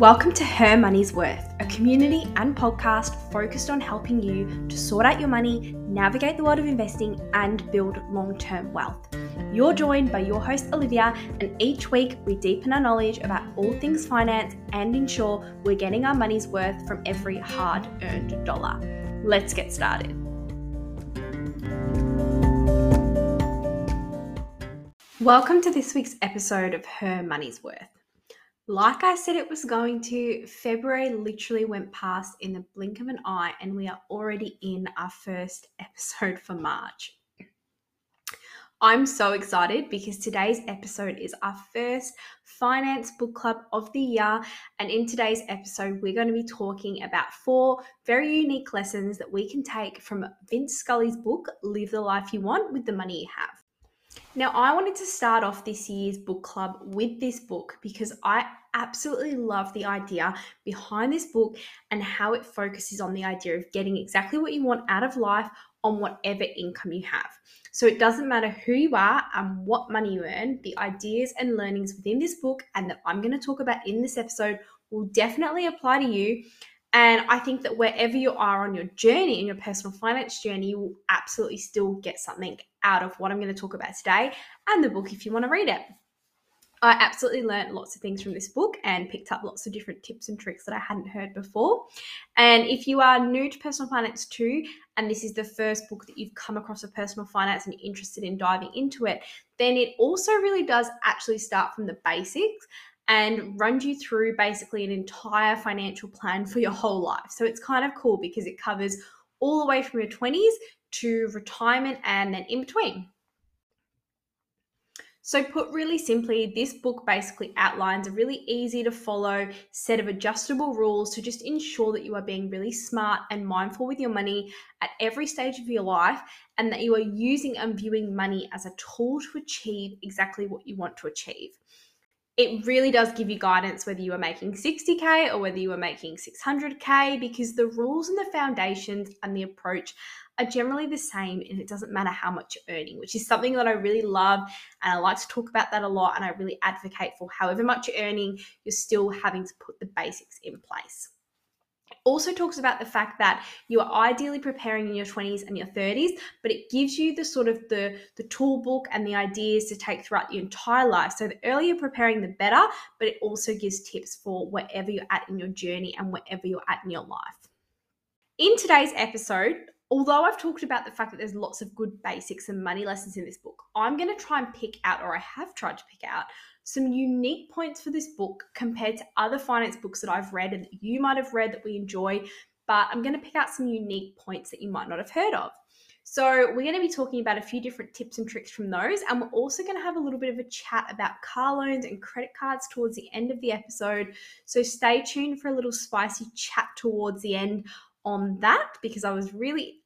Welcome to Her Money's Worth, a community and podcast focused on helping you to sort out your money, navigate the world of investing, and build long term wealth. You're joined by your host, Olivia, and each week we deepen our knowledge about all things finance and ensure we're getting our money's worth from every hard earned dollar. Let's get started. Welcome to this week's episode of Her Money's Worth. Like I said, it was going to. February literally went past in the blink of an eye, and we are already in our first episode for March. I'm so excited because today's episode is our first finance book club of the year. And in today's episode, we're going to be talking about four very unique lessons that we can take from Vince Scully's book, Live the Life You Want with the Money You Have. Now, I wanted to start off this year's book club with this book because I absolutely love the idea behind this book and how it focuses on the idea of getting exactly what you want out of life on whatever income you have. So it doesn't matter who you are and what money you earn, the ideas and learnings within this book and that I'm going to talk about in this episode will definitely apply to you. And I think that wherever you are on your journey, in your personal finance journey, you will absolutely still get something out of what I'm going to talk about today and the book if you want to read it. I absolutely learned lots of things from this book and picked up lots of different tips and tricks that I hadn't heard before. And if you are new to personal finance too, and this is the first book that you've come across of personal finance and interested in diving into it, then it also really does actually start from the basics and runs you through basically an entire financial plan for your whole life. So it's kind of cool because it covers all the way from your 20s to retirement and then in between. So, put really simply, this book basically outlines a really easy to follow set of adjustable rules to just ensure that you are being really smart and mindful with your money at every stage of your life and that you are using and viewing money as a tool to achieve exactly what you want to achieve. It really does give you guidance whether you are making 60K or whether you are making 600K because the rules and the foundations and the approach are generally the same and it doesn't matter how much you're earning, which is something that I really love. And I like to talk about that a lot. And I really advocate for however much you're earning, you're still having to put the basics in place. Also talks about the fact that you are ideally preparing in your 20s and your 30s, but it gives you the sort of the, the toolbook and the ideas to take throughout your entire life. So the earlier preparing, the better, but it also gives tips for wherever you're at in your journey and wherever you're at in your life. In today's episode, although I've talked about the fact that there's lots of good basics and money lessons in this book, I'm going to try and pick out, or I have tried to pick out, some unique points for this book compared to other finance books that I've read and that you might have read that we enjoy. But I'm going to pick out some unique points that you might not have heard of. So, we're going to be talking about a few different tips and tricks from those. And we're also going to have a little bit of a chat about car loans and credit cards towards the end of the episode. So, stay tuned for a little spicy chat towards the end on that because I was really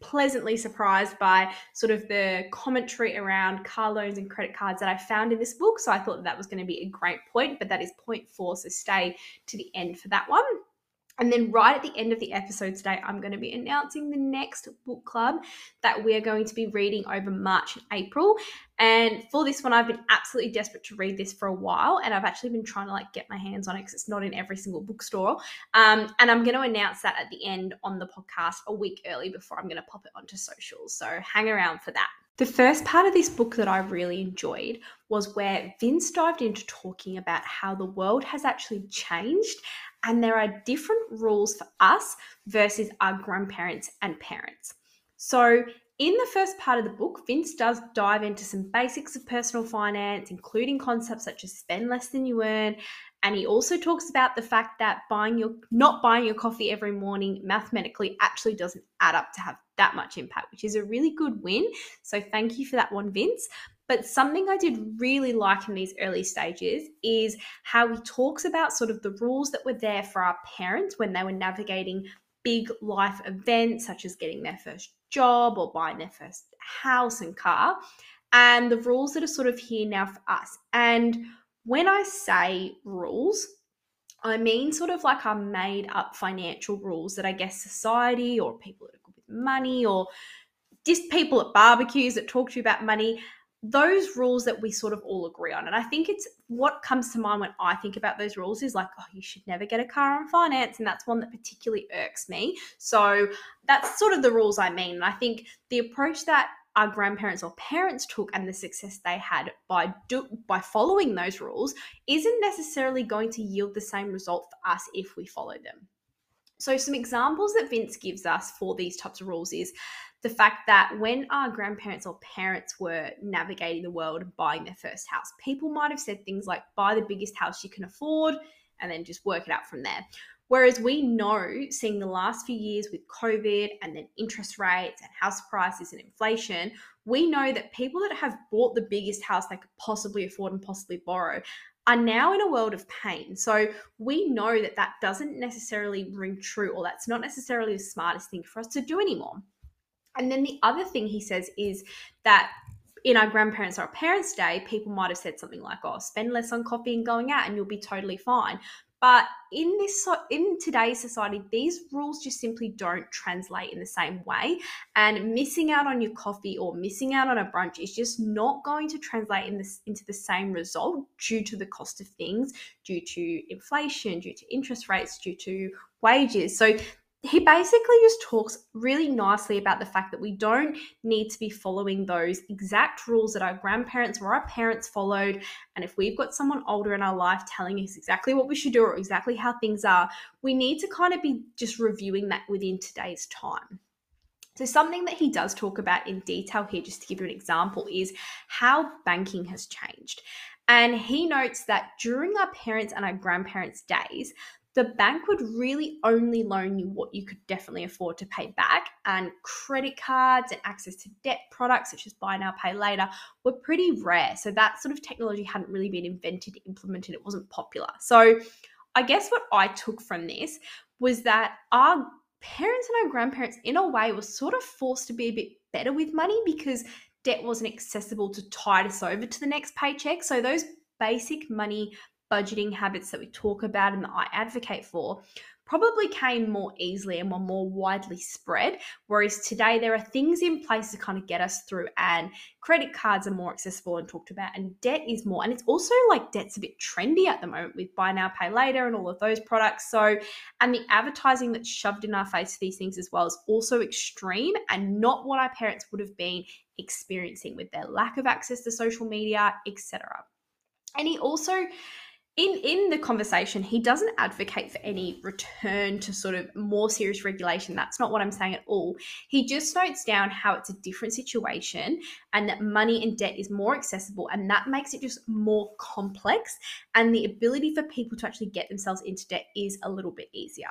pleasantly surprised by sort of the commentary around car loans and credit cards that I found in this book. So I thought that, that was going to be a great point, but that is point four. So stay to the end for that one. And then, right at the end of the episode today, I'm going to be announcing the next book club that we're going to be reading over March and April. And for this one, I've been absolutely desperate to read this for a while, and I've actually been trying to like get my hands on it because it's not in every single bookstore. Um, and I'm going to announce that at the end on the podcast a week early before I'm going to pop it onto socials. So hang around for that. The first part of this book that I really enjoyed was where Vince dived into talking about how the world has actually changed and there are different rules for us versus our grandparents and parents. So, in the first part of the book, Vince does dive into some basics of personal finance, including concepts such as spend less than you earn. And he also talks about the fact that buying your not buying your coffee every morning mathematically actually doesn't add up to have that much impact, which is a really good win. So thank you for that one, Vince. But something I did really like in these early stages is how he talks about sort of the rules that were there for our parents when they were navigating big life events, such as getting their first job or buying their first house and car, and the rules that are sort of here now for us. And when I say rules, I mean sort of like our made up financial rules that I guess society or people that are good with money or just people at barbecues that talk to you about money those rules that we sort of all agree on. And I think it's what comes to mind when I think about those rules is like, oh, you should never get a car on finance. And that's one that particularly irks me. So that's sort of the rules I mean. And I think the approach that our grandparents or parents took and the success they had by do, by following those rules isn't necessarily going to yield the same result for us if we follow them. So some examples that Vince gives us for these types of rules is the fact that when our grandparents or parents were navigating the world and buying their first house, people might have said things like buy the biggest house you can afford and then just work it out from there. Whereas we know, seeing the last few years with COVID and then interest rates and house prices and inflation, we know that people that have bought the biggest house they could possibly afford and possibly borrow are now in a world of pain. So we know that that doesn't necessarily ring true, or that's not necessarily the smartest thing for us to do anymore. And then the other thing he says is that in our grandparents' or our parents' day, people might have said something like, "Oh, spend less on coffee and going out, and you'll be totally fine." But in this in today's society, these rules just simply don't translate in the same way. And missing out on your coffee or missing out on a brunch is just not going to translate in this into the same result due to the cost of things, due to inflation, due to interest rates, due to wages. So he basically just talks really nicely about the fact that we don't need to be following those exact rules that our grandparents or our parents followed. And if we've got someone older in our life telling us exactly what we should do or exactly how things are, we need to kind of be just reviewing that within today's time. So, something that he does talk about in detail here, just to give you an example, is how banking has changed. And he notes that during our parents' and our grandparents' days, the bank would really only loan you what you could definitely afford to pay back. And credit cards and access to debt products, such as buy now, pay later, were pretty rare. So that sort of technology hadn't really been invented, implemented, it wasn't popular. So I guess what I took from this was that our parents and our grandparents, in a way, were sort of forced to be a bit better with money because debt wasn't accessible to tide us over to the next paycheck. So those basic money budgeting habits that we talk about and that I advocate for probably came more easily and were more widely spread. Whereas today, there are things in place to kind of get us through, and credit cards are more accessible and talked about, and debt is more. And it's also like debt's a bit trendy at the moment with buy now, pay later, and all of those products. So, and the advertising that's shoved in our face for these things as well is also extreme and not what our parents would have been experiencing with their lack of access to social media, etc. And he also in in the conversation he doesn't advocate for any return to sort of more serious regulation. That's not what i'm saying at all. He just notes down how it's a different situation and that money and debt is more accessible and that makes it just more complex and the ability for people to actually get themselves into debt is a little bit easier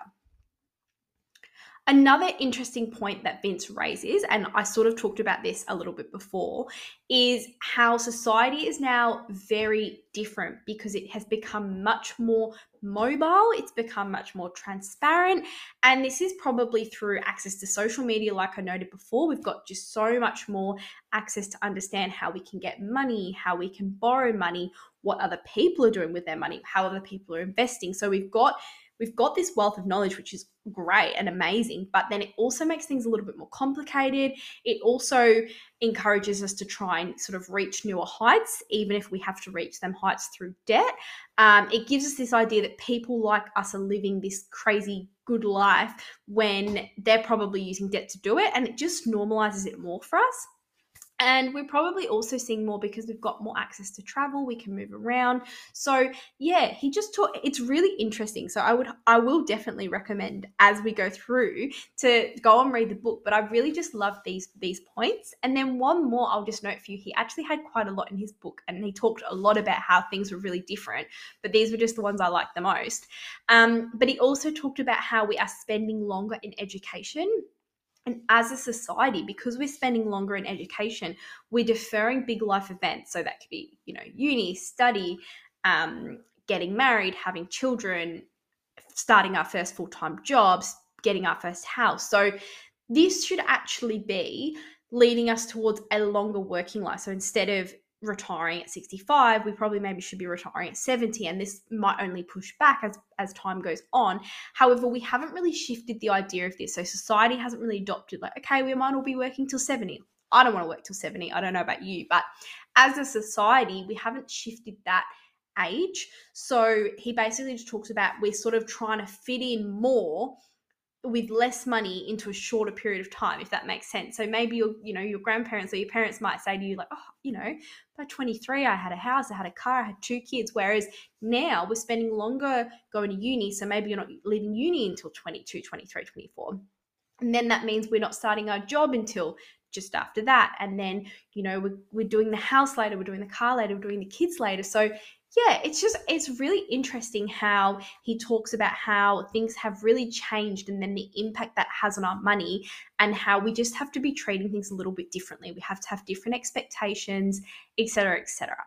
Another interesting point that Vince raises, and I sort of talked about this a little bit before, is how society is now very different because it has become much more mobile, it's become much more transparent, and this is probably through access to social media, like I noted before. We've got just so much more access to understand how we can get money, how we can borrow money, what other people are doing with their money, how other people are investing. So we've got we've got this wealth of knowledge, which is great and amazing, but then it also makes things a little bit more complicated. It also encourages us to try and sort of reach newer heights, even if we have to reach them heights through debt. Um, it gives us this idea that people like us are living this crazy good life when they're probably using debt to do it, and it just normalizes it more for us. And we're probably also seeing more because we've got more access to travel, we can move around. So, yeah, he just taught it's really interesting. So, I would I will definitely recommend as we go through to go and read the book, but I really just love these these points. And then one more I'll just note for you, he actually had quite a lot in his book and he talked a lot about how things were really different, but these were just the ones I liked the most. Um, but he also talked about how we are spending longer in education and as a society, because we're spending longer in education, we're deferring big life events. So that could be, you know, uni, study, um, getting married, having children, starting our first full time jobs, getting our first house. So this should actually be leading us towards a longer working life. So instead of retiring at 65 we probably maybe should be retiring at 70 and this might only push back as as time goes on however we haven't really shifted the idea of this so society hasn't really adopted like okay we might all be working till 70 I don't want to work till 70. I don't know about you, but as a society, we haven't shifted that age. So he basically just talks about we're sort of trying to fit in more with less money into a shorter period of time if that makes sense. So maybe your you know your grandparents or your parents might say to you like oh you know by 23 i had a house i had a car i had two kids whereas now we're spending longer going to uni so maybe you're not leaving uni until 22 23 24 and then that means we're not starting our job until just after that. And then you know we're, we're doing the house later we're doing the car later we're doing the kids later. So yeah, it's just it's really interesting how he talks about how things have really changed and then the impact that has on our money and how we just have to be treating things a little bit differently. We have to have different expectations, etc., etc.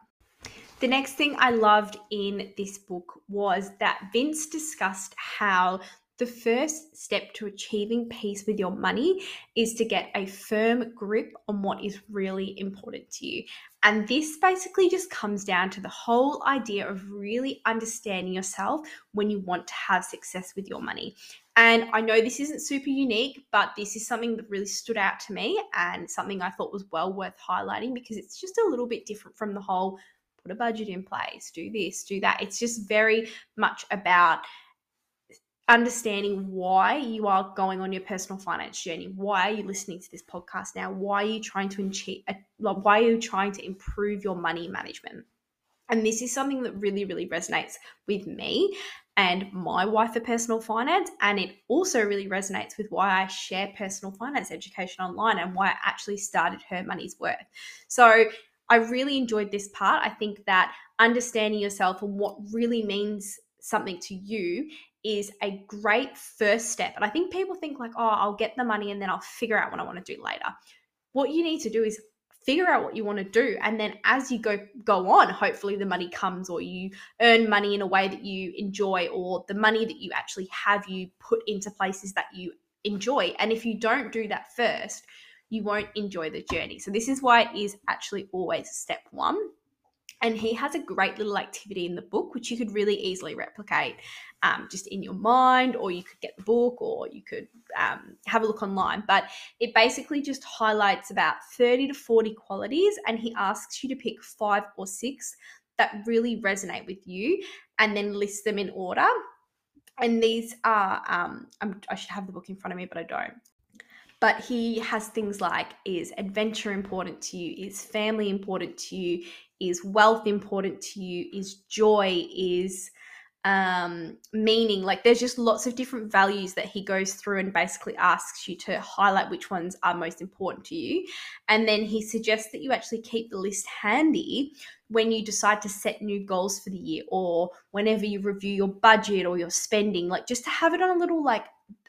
The next thing I loved in this book was that Vince discussed how the first step to achieving peace with your money is to get a firm grip on what is really important to you. And this basically just comes down to the whole idea of really understanding yourself when you want to have success with your money. And I know this isn't super unique, but this is something that really stood out to me and something I thought was well worth highlighting because it's just a little bit different from the whole put a budget in place, do this, do that. It's just very much about understanding why you are going on your personal finance journey. Why are you listening to this podcast now? Why are you trying to achieve, uh, why are you trying to improve your money management? And this is something that really, really resonates with me and my wife for personal finance. And it also really resonates with why I share personal finance education online and why I actually started Her Money's Worth. So I really enjoyed this part. I think that understanding yourself and what really means something to you is a great first step. And I think people think like, oh, I'll get the money and then I'll figure out what I want to do later. What you need to do is figure out what you want to do and then as you go go on hopefully the money comes or you earn money in a way that you enjoy or the money that you actually have you put into places that you enjoy and if you don't do that first you won't enjoy the journey so this is why it is actually always step 1 and he has a great little activity in the book, which you could really easily replicate um, just in your mind, or you could get the book, or you could um, have a look online. But it basically just highlights about 30 to 40 qualities, and he asks you to pick five or six that really resonate with you and then list them in order. And these are, um, i should have the book in front of me, but I don't but he has things like is adventure important to you? Is family important to you? Is wealth important to you? Is joy? Is um, meaning? Like there's just lots of different values that he goes through and basically asks you to highlight which ones are most important to you. And then he suggests that you actually keep the list handy when you decide to set new goals for the year or whenever you review your budget or your spending like just to have it on a little like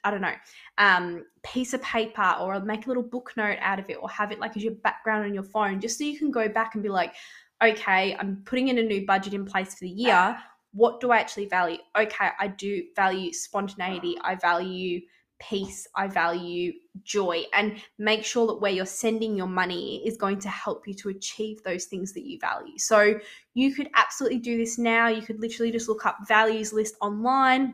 I don't know, um, piece of paper or make a little book note out of it or have it like as your background on your phone, just so you can go back and be like, okay, I'm putting in a new budget in place for the year. What do I actually value? Okay, I do value spontaneity. I value peace. I value joy. And make sure that where you're sending your money is going to help you to achieve those things that you value. So you could absolutely do this now. You could literally just look up values list online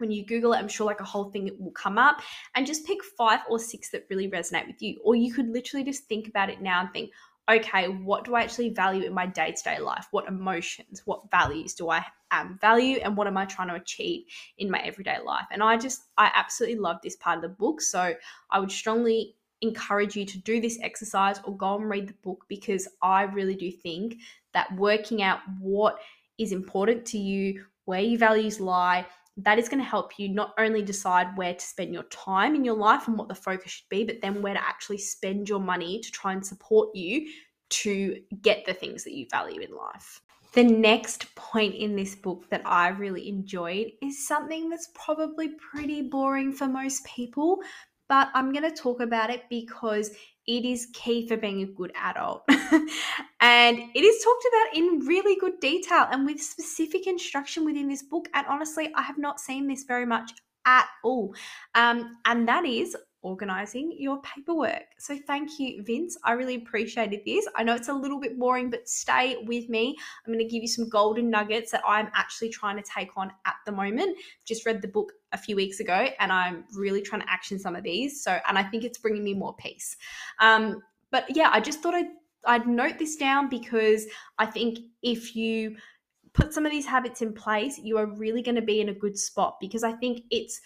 when you Google it, I'm sure like a whole thing will come up and just pick five or six that really resonate with you. Or you could literally just think about it now and think, okay, what do I actually value in my day to day life? What emotions, what values do I um, value, and what am I trying to achieve in my everyday life? And I just, I absolutely love this part of the book. So I would strongly encourage you to do this exercise or go and read the book because I really do think that working out what is important to you, where your values lie, that is going to help you not only decide where to spend your time in your life and what the focus should be, but then where to actually spend your money to try and support you to get the things that you value in life. The next point in this book that I really enjoyed is something that's probably pretty boring for most people, but I'm going to talk about it because it is key for being a good adult. and it is talked about in really good detail and with specific instruction within this book. And honestly, I have not seen this very much at all. Um, and that is organizing your paperwork. So thank you, Vince. I really appreciated this. I know it's a little bit boring, but stay with me. I'm going to give you some golden nuggets that I'm actually trying to take on at the moment. Just read the book a few weeks ago and I'm really trying to action some of these. So, and I think it's bringing me more peace. Um, but yeah, I just thought I'd I'd note this down because I think if you put some of these habits in place, you are really going to be in a good spot because I think it's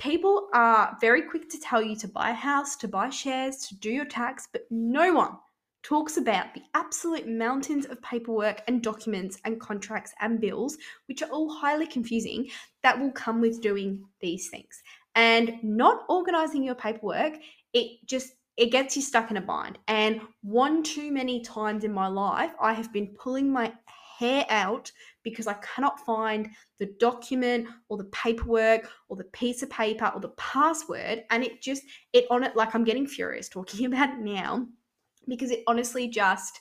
people are very quick to tell you to buy a house, to buy shares, to do your tax, but no one talks about the absolute mountains of paperwork and documents and contracts and bills, which are all highly confusing, that will come with doing these things. And not organizing your paperwork, it just it gets you stuck in a bind. And one too many times in my life, I have been pulling my hair out because I cannot find the document or the paperwork or the piece of paper or the password. And it just, it on it, like I'm getting furious talking about it now because it honestly just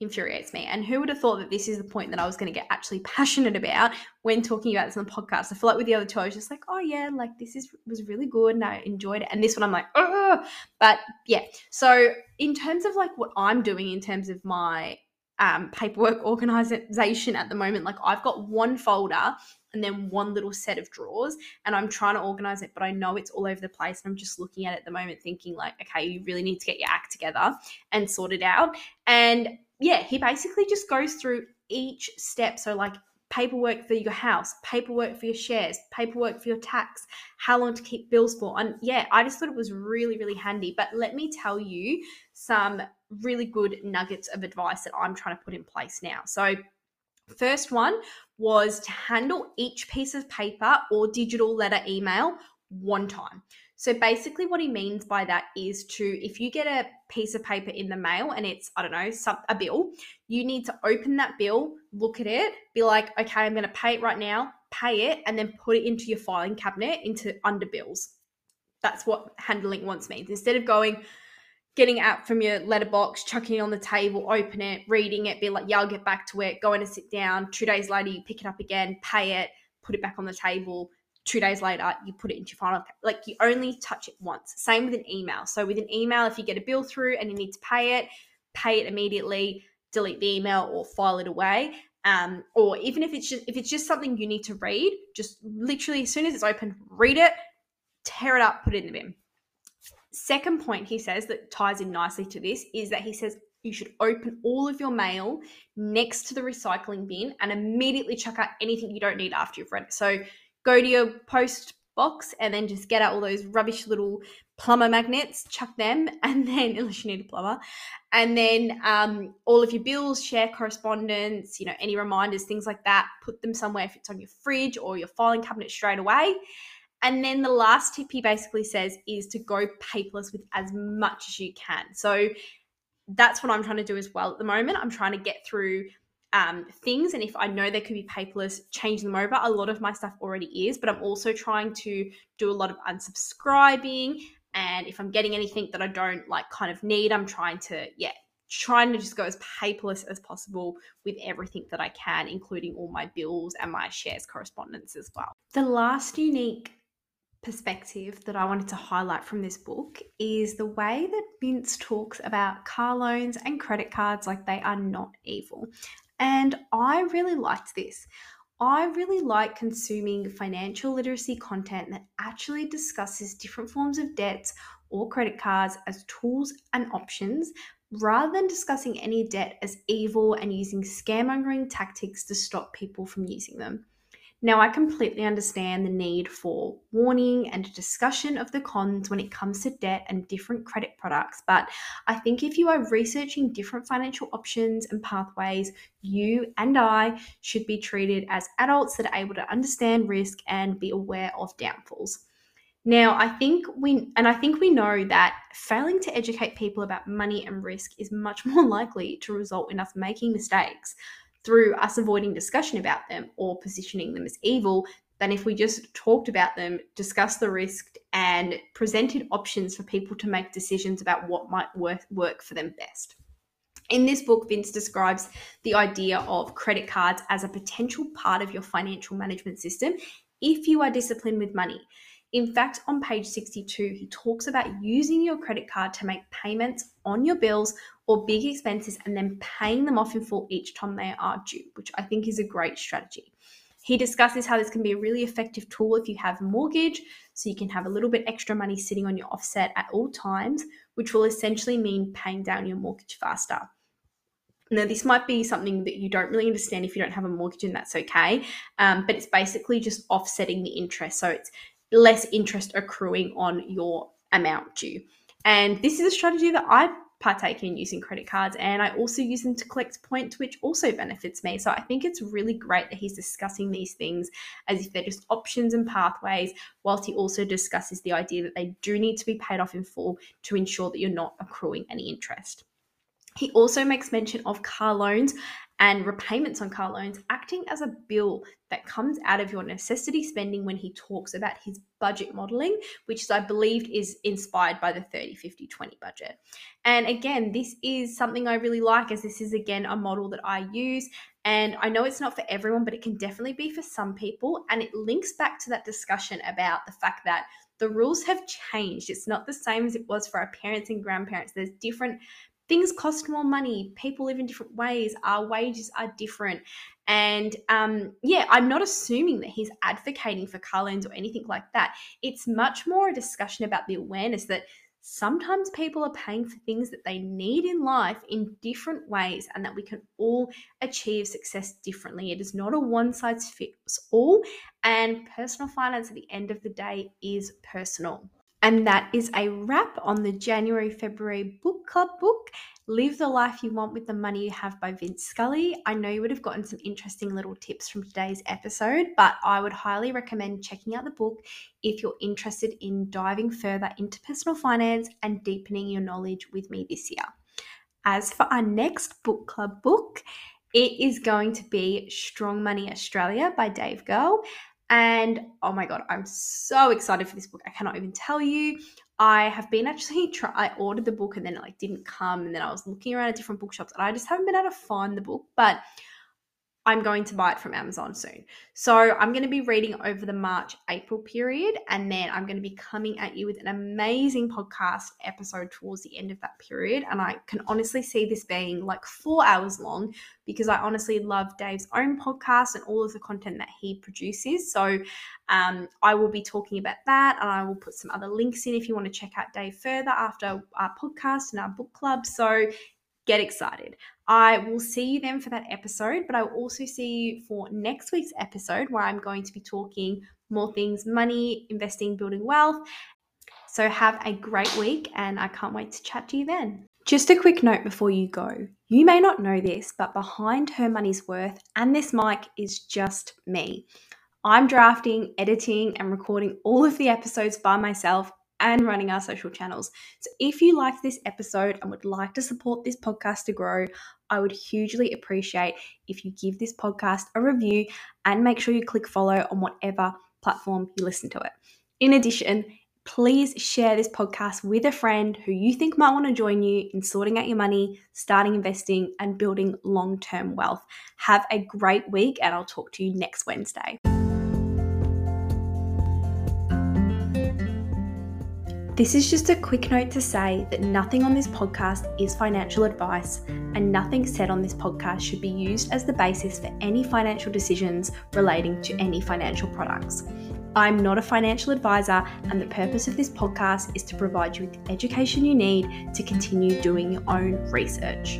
infuriates me. And who would have thought that this is the point that I was going to get actually passionate about when talking about this on the podcast? I feel like with the other two, I was just like, oh yeah, like this is was really good and I enjoyed it. And this one, I'm like, oh, but yeah. So in terms of like what I'm doing in terms of my um, paperwork organization at the moment. Like I've got one folder and then one little set of drawers, and I'm trying to organize it, but I know it's all over the place. And I'm just looking at it at the moment, thinking like, okay, you really need to get your act together and sort it out. And yeah, he basically just goes through each step. So like paperwork for your house, paperwork for your shares, paperwork for your tax, how long to keep bills for. And yeah, I just thought it was really, really handy. But let me tell you some really good nuggets of advice that I'm trying to put in place now. So, first one was to handle each piece of paper or digital letter email one time. So basically, what he means by that is to, if you get a piece of paper in the mail and it's, I don't know, some, a bill, you need to open that bill, look at it, be like, okay, I'm going to pay it right now, pay it, and then put it into your filing cabinet into under bills. That's what handling once means. Instead of going, getting out from your letterbox, chucking it on the table, open it, reading it, be like, yeah, I'll get back to it, going to sit down. Two days later, you pick it up again, pay it, put it back on the table. Two days later, you put it into your final. Like you only touch it once. Same with an email. So with an email, if you get a bill through and you need to pay it, pay it immediately, delete the email or file it away. Um, or even if it's just if it's just something you need to read, just literally as soon as it's open, read it, tear it up, put it in the bin Second point he says that ties in nicely to this is that he says you should open all of your mail next to the recycling bin and immediately chuck out anything you don't need after you've read it. So go to your post box and then just get out all those rubbish little plumber magnets, chuck them, and then unless you need a plumber, and then um, all of your bills, share correspondence, you know, any reminders, things like that, put them somewhere if it's on your fridge or your filing cabinet straight away. And then the last tip he basically says is to go paperless with as much as you can. So that's what I'm trying to do as well at the moment. I'm trying to get through um, things, and if I know they could be paperless, change them over. A lot of my stuff already is, but I'm also trying to do a lot of unsubscribing. And if I'm getting anything that I don't like kind of need, I'm trying to, yeah, trying to just go as paperless as possible with everything that I can, including all my bills and my shares correspondence as well. The last unique perspective that I wanted to highlight from this book is the way that Vince talks about car loans and credit cards like they are not evil. And I really liked this. I really like consuming financial literacy content that actually discusses different forms of debts or credit cards as tools and options rather than discussing any debt as evil and using scaremongering tactics to stop people from using them. Now, I completely understand the need for warning and a discussion of the cons when it comes to debt and different credit products, but I think if you are researching different financial options and pathways, you and I should be treated as adults that are able to understand risk and be aware of downfalls. Now, I think we, and I think we know that failing to educate people about money and risk is much more likely to result in us making mistakes through us avoiding discussion about them or positioning them as evil than if we just talked about them, discussed the risk, and presented options for people to make decisions about what might work, work for them best. In this book, Vince describes the idea of credit cards as a potential part of your financial management system if you are disciplined with money. In fact, on page 62, he talks about using your credit card to make payments on your bills or big expenses and then paying them off in full each time they are due, which I think is a great strategy. He discusses how this can be a really effective tool if you have a mortgage, so you can have a little bit extra money sitting on your offset at all times, which will essentially mean paying down your mortgage faster. Now, this might be something that you don't really understand if you don't have a mortgage, and that's okay. Um, but it's basically just offsetting the interest. So it's less interest accruing on your amount due. And this is a strategy that I partake in using credit cards and I also use them to collect points, which also benefits me. So I think it's really great that he's discussing these things as if they're just options and pathways, whilst he also discusses the idea that they do need to be paid off in full to ensure that you're not accruing any interest. He also makes mention of car loans and repayments on car loans acting as a bill that comes out of your necessity spending when he talks about his budget modeling, which I believe is inspired by the 30 50 20 budget. And again, this is something I really like, as this is again a model that I use. And I know it's not for everyone, but it can definitely be for some people. And it links back to that discussion about the fact that the rules have changed. It's not the same as it was for our parents and grandparents. There's different things cost more money. People live in different ways. Our wages are different. And um, yeah i'm not assuming that he's advocating for car loans or anything like that. It's much more a discussion about the awareness that sometimes people are paying for things that they need in life in different ways and that we can all achieve success differently. It is not a one size fits all and personal finance at the end of the day is personal and that is a wrap on the January February book club book. Live the Life You Want with the Money You Have by Vince Scully. I know you would have gotten some interesting little tips from today's episode, but I would highly recommend checking out the book if you're interested in diving further into personal finance and deepening your knowledge with me this year. As for our next book club book, it is going to be Strong Money Australia by Dave Gow. And oh my god, I'm so excited for this book. I cannot even tell you. I have been actually try I ordered the book and then it like didn't come and then I was looking around at different bookshops and I just haven't been able to find the book. But I'm going to buy it from Amazon soon. So I'm going to be reading over the March April period, and then I'm going to be coming at you with an amazing podcast episode towards the end of that period. And I can honestly see this being like four hours long because I honestly love Dave's own podcast and all of the content that he produces. So um, I will be talking about that, and I will put some other links in if you want to check out Dave further after our podcast and our book club. So get excited. I will see you then for that episode, but I will also see you for next week's episode where I'm going to be talking more things money, investing, building wealth. So have a great week and I can't wait to chat to you then. Just a quick note before you go. You may not know this, but behind Her Money's Worth and this mic is just me. I'm drafting, editing, and recording all of the episodes by myself and running our social channels. So if you like this episode and would like to support this podcast to grow, I would hugely appreciate if you give this podcast a review and make sure you click follow on whatever platform you listen to it. In addition, please share this podcast with a friend who you think might want to join you in sorting out your money, starting investing, and building long term wealth. Have a great week, and I'll talk to you next Wednesday. This is just a quick note to say that nothing on this podcast is financial advice, and nothing said on this podcast should be used as the basis for any financial decisions relating to any financial products. I'm not a financial advisor, and the purpose of this podcast is to provide you with the education you need to continue doing your own research.